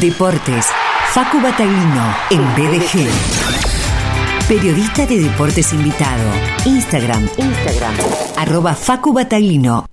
Deportes. Facu Bataglino en BDG. Periodista de deportes invitado. Instagram. Instagram. Arroba Facu Bataglino.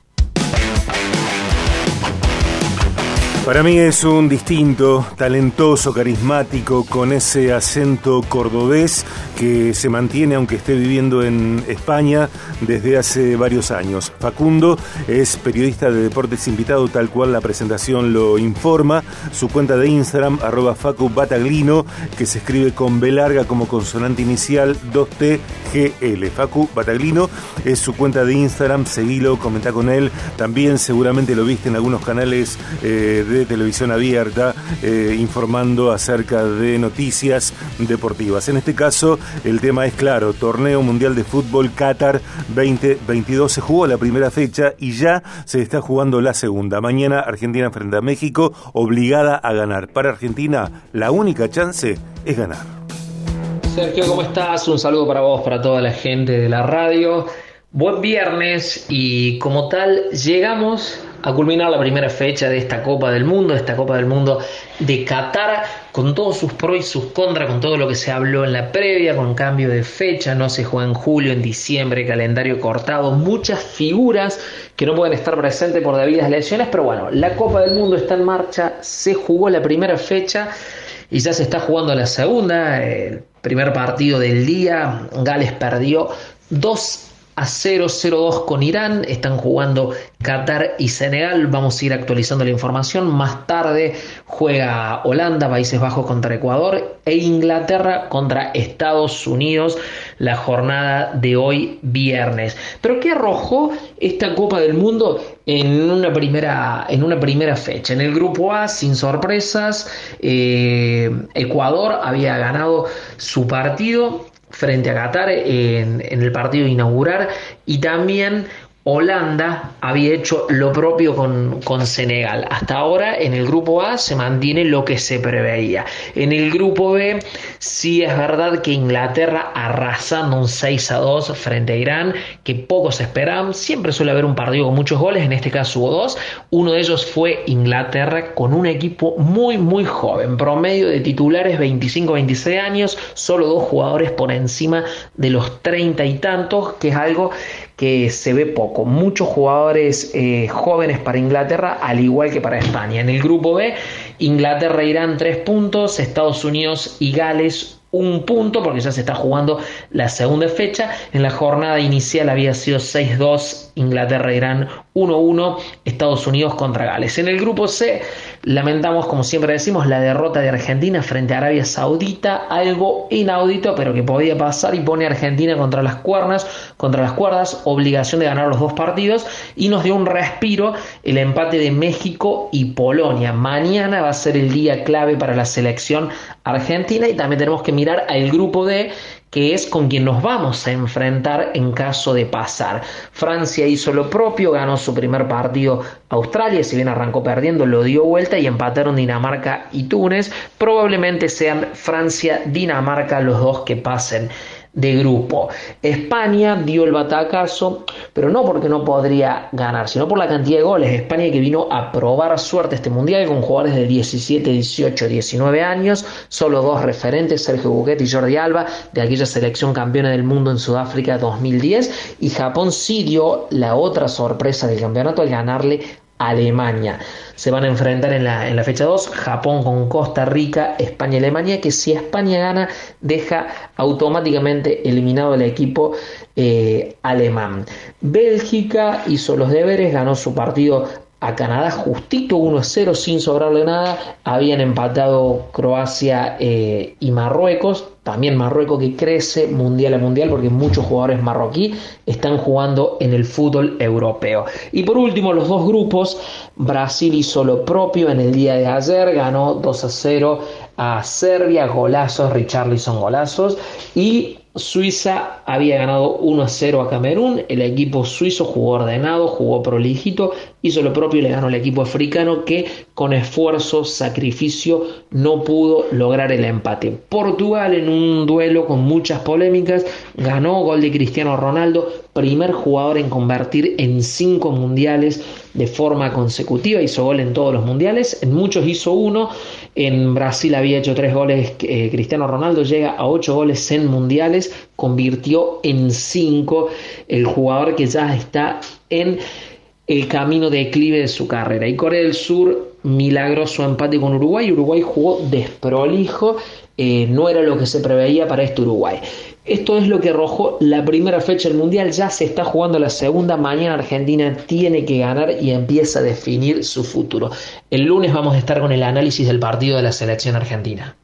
Para mí es un distinto, talentoso, carismático, con ese acento cordobés que se mantiene aunque esté viviendo en España desde hace varios años. Facundo es periodista de deportes invitado tal cual la presentación lo informa. Su cuenta de Instagram, arroba Facu Bataglino, que se escribe con B larga como consonante inicial 2TGL. Facu Bataglino es su cuenta de Instagram, seguilo, comenta con él. También seguramente lo viste en algunos canales eh, de televisión abierta eh, informando acerca de noticias deportivas. En este caso, el tema es claro, Torneo Mundial de Fútbol Qatar 2022 se jugó la primera fecha y ya se está jugando la segunda. Mañana Argentina frente a México, obligada a ganar. Para Argentina, la única chance es ganar. Sergio, ¿cómo estás? Un saludo para vos, para toda la gente de la radio. Buen viernes y como tal llegamos a culminar la primera fecha de esta Copa del Mundo, esta Copa del Mundo de Qatar, con todos sus pros y sus contras, con todo lo que se habló en la previa, con cambio de fecha, no se juega en julio, en diciembre, calendario cortado, muchas figuras que no pueden estar presentes por debidas lesiones, pero bueno, la Copa del Mundo está en marcha, se jugó la primera fecha y ya se está jugando la segunda, el primer partido del día, Gales perdió 2 a 0-0-2 con Irán. Están jugando Qatar y Senegal. Vamos a ir actualizando la información. Más tarde juega Holanda, Países Bajos contra Ecuador e Inglaterra contra Estados Unidos la jornada de hoy viernes. Pero ¿qué arrojó esta Copa del Mundo en una primera, en una primera fecha? En el grupo A, sin sorpresas, eh, Ecuador había ganado su partido frente a Qatar en, en el partido inaugural y también Holanda había hecho lo propio con, con, Senegal. Hasta ahora en el grupo A se mantiene lo que se preveía. En el grupo B sí es verdad que Inglaterra arrasando un 6 a 2 frente a Irán, que pocos esperaban. Siempre suele haber un partido con muchos goles, en este caso hubo dos. Uno de ellos fue Inglaterra con un equipo muy muy joven, promedio de titulares 25-26 años, solo dos jugadores por encima de los 30 y tantos, que es algo que se ve poco. Muchos jugadores eh, jóvenes para Inglaterra, al igual que para España. En el grupo B, Inglaterra irán tres puntos, Estados Unidos y Gales un punto porque ya se está jugando la segunda fecha. En la jornada inicial había sido 6-2 Inglaterra-Irán 1-1 Estados Unidos contra Gales. En el grupo C lamentamos como siempre decimos la derrota de Argentina frente a Arabia Saudita, algo inaudito pero que podía pasar y pone a Argentina contra las cuernas, contra las cuerdas, obligación de ganar los dos partidos y nos dio un respiro el empate de México y Polonia. Mañana va a ser el día clave para la selección argentina y también tenemos que mirar al grupo D que es con quien nos vamos a enfrentar en caso de pasar. Francia hizo lo propio, ganó su primer partido Australia, si bien arrancó perdiendo, lo dio vuelta y empataron Dinamarca y Túnez. Probablemente sean Francia-Dinamarca los dos que pasen de grupo. España dio el batacazo, pero no porque no podría ganar, sino por la cantidad de goles. España que vino a probar suerte este mundial con jugadores de 17, 18, 19 años, solo dos referentes, Sergio Buquet y Jordi Alba, de aquella selección campeona del mundo en Sudáfrica 2010, y Japón sí dio la otra sorpresa del campeonato al ganarle Alemania. Se van a enfrentar en la, en la fecha 2 Japón con Costa Rica, España y Alemania, que si España gana deja automáticamente eliminado el equipo eh, alemán. Bélgica hizo los deberes, ganó su partido a Canadá justito 1-0 sin sobrarle nada. Habían empatado Croacia eh, y Marruecos. También Marruecos que crece mundial a mundial porque muchos jugadores marroquí están jugando en el fútbol europeo. Y por último, los dos grupos. Brasil hizo lo propio en el día de ayer. Ganó 2 0 a Serbia. Golazos, Richarlison golazos. Y Suiza había ganado 1 a 0 a Camerún, el equipo suizo jugó ordenado, jugó prolijito, hizo lo propio y le ganó el equipo africano que con esfuerzo, sacrificio no pudo lograr el empate. Portugal en un duelo con muchas polémicas. Ganó gol de Cristiano Ronaldo, primer jugador en convertir en cinco mundiales de forma consecutiva, hizo gol en todos los mundiales, en muchos hizo uno, en Brasil había hecho tres goles, eh, Cristiano Ronaldo llega a ocho goles en mundiales, convirtió en cinco. El jugador que ya está en el camino de declive de su carrera. Y Corea del Sur, milagroso empate con Uruguay, Uruguay jugó desprolijo, eh, no era lo que se preveía para este Uruguay. Esto es lo que arrojó la primera fecha del Mundial, ya se está jugando la segunda, mañana Argentina tiene que ganar y empieza a definir su futuro. El lunes vamos a estar con el análisis del partido de la selección argentina.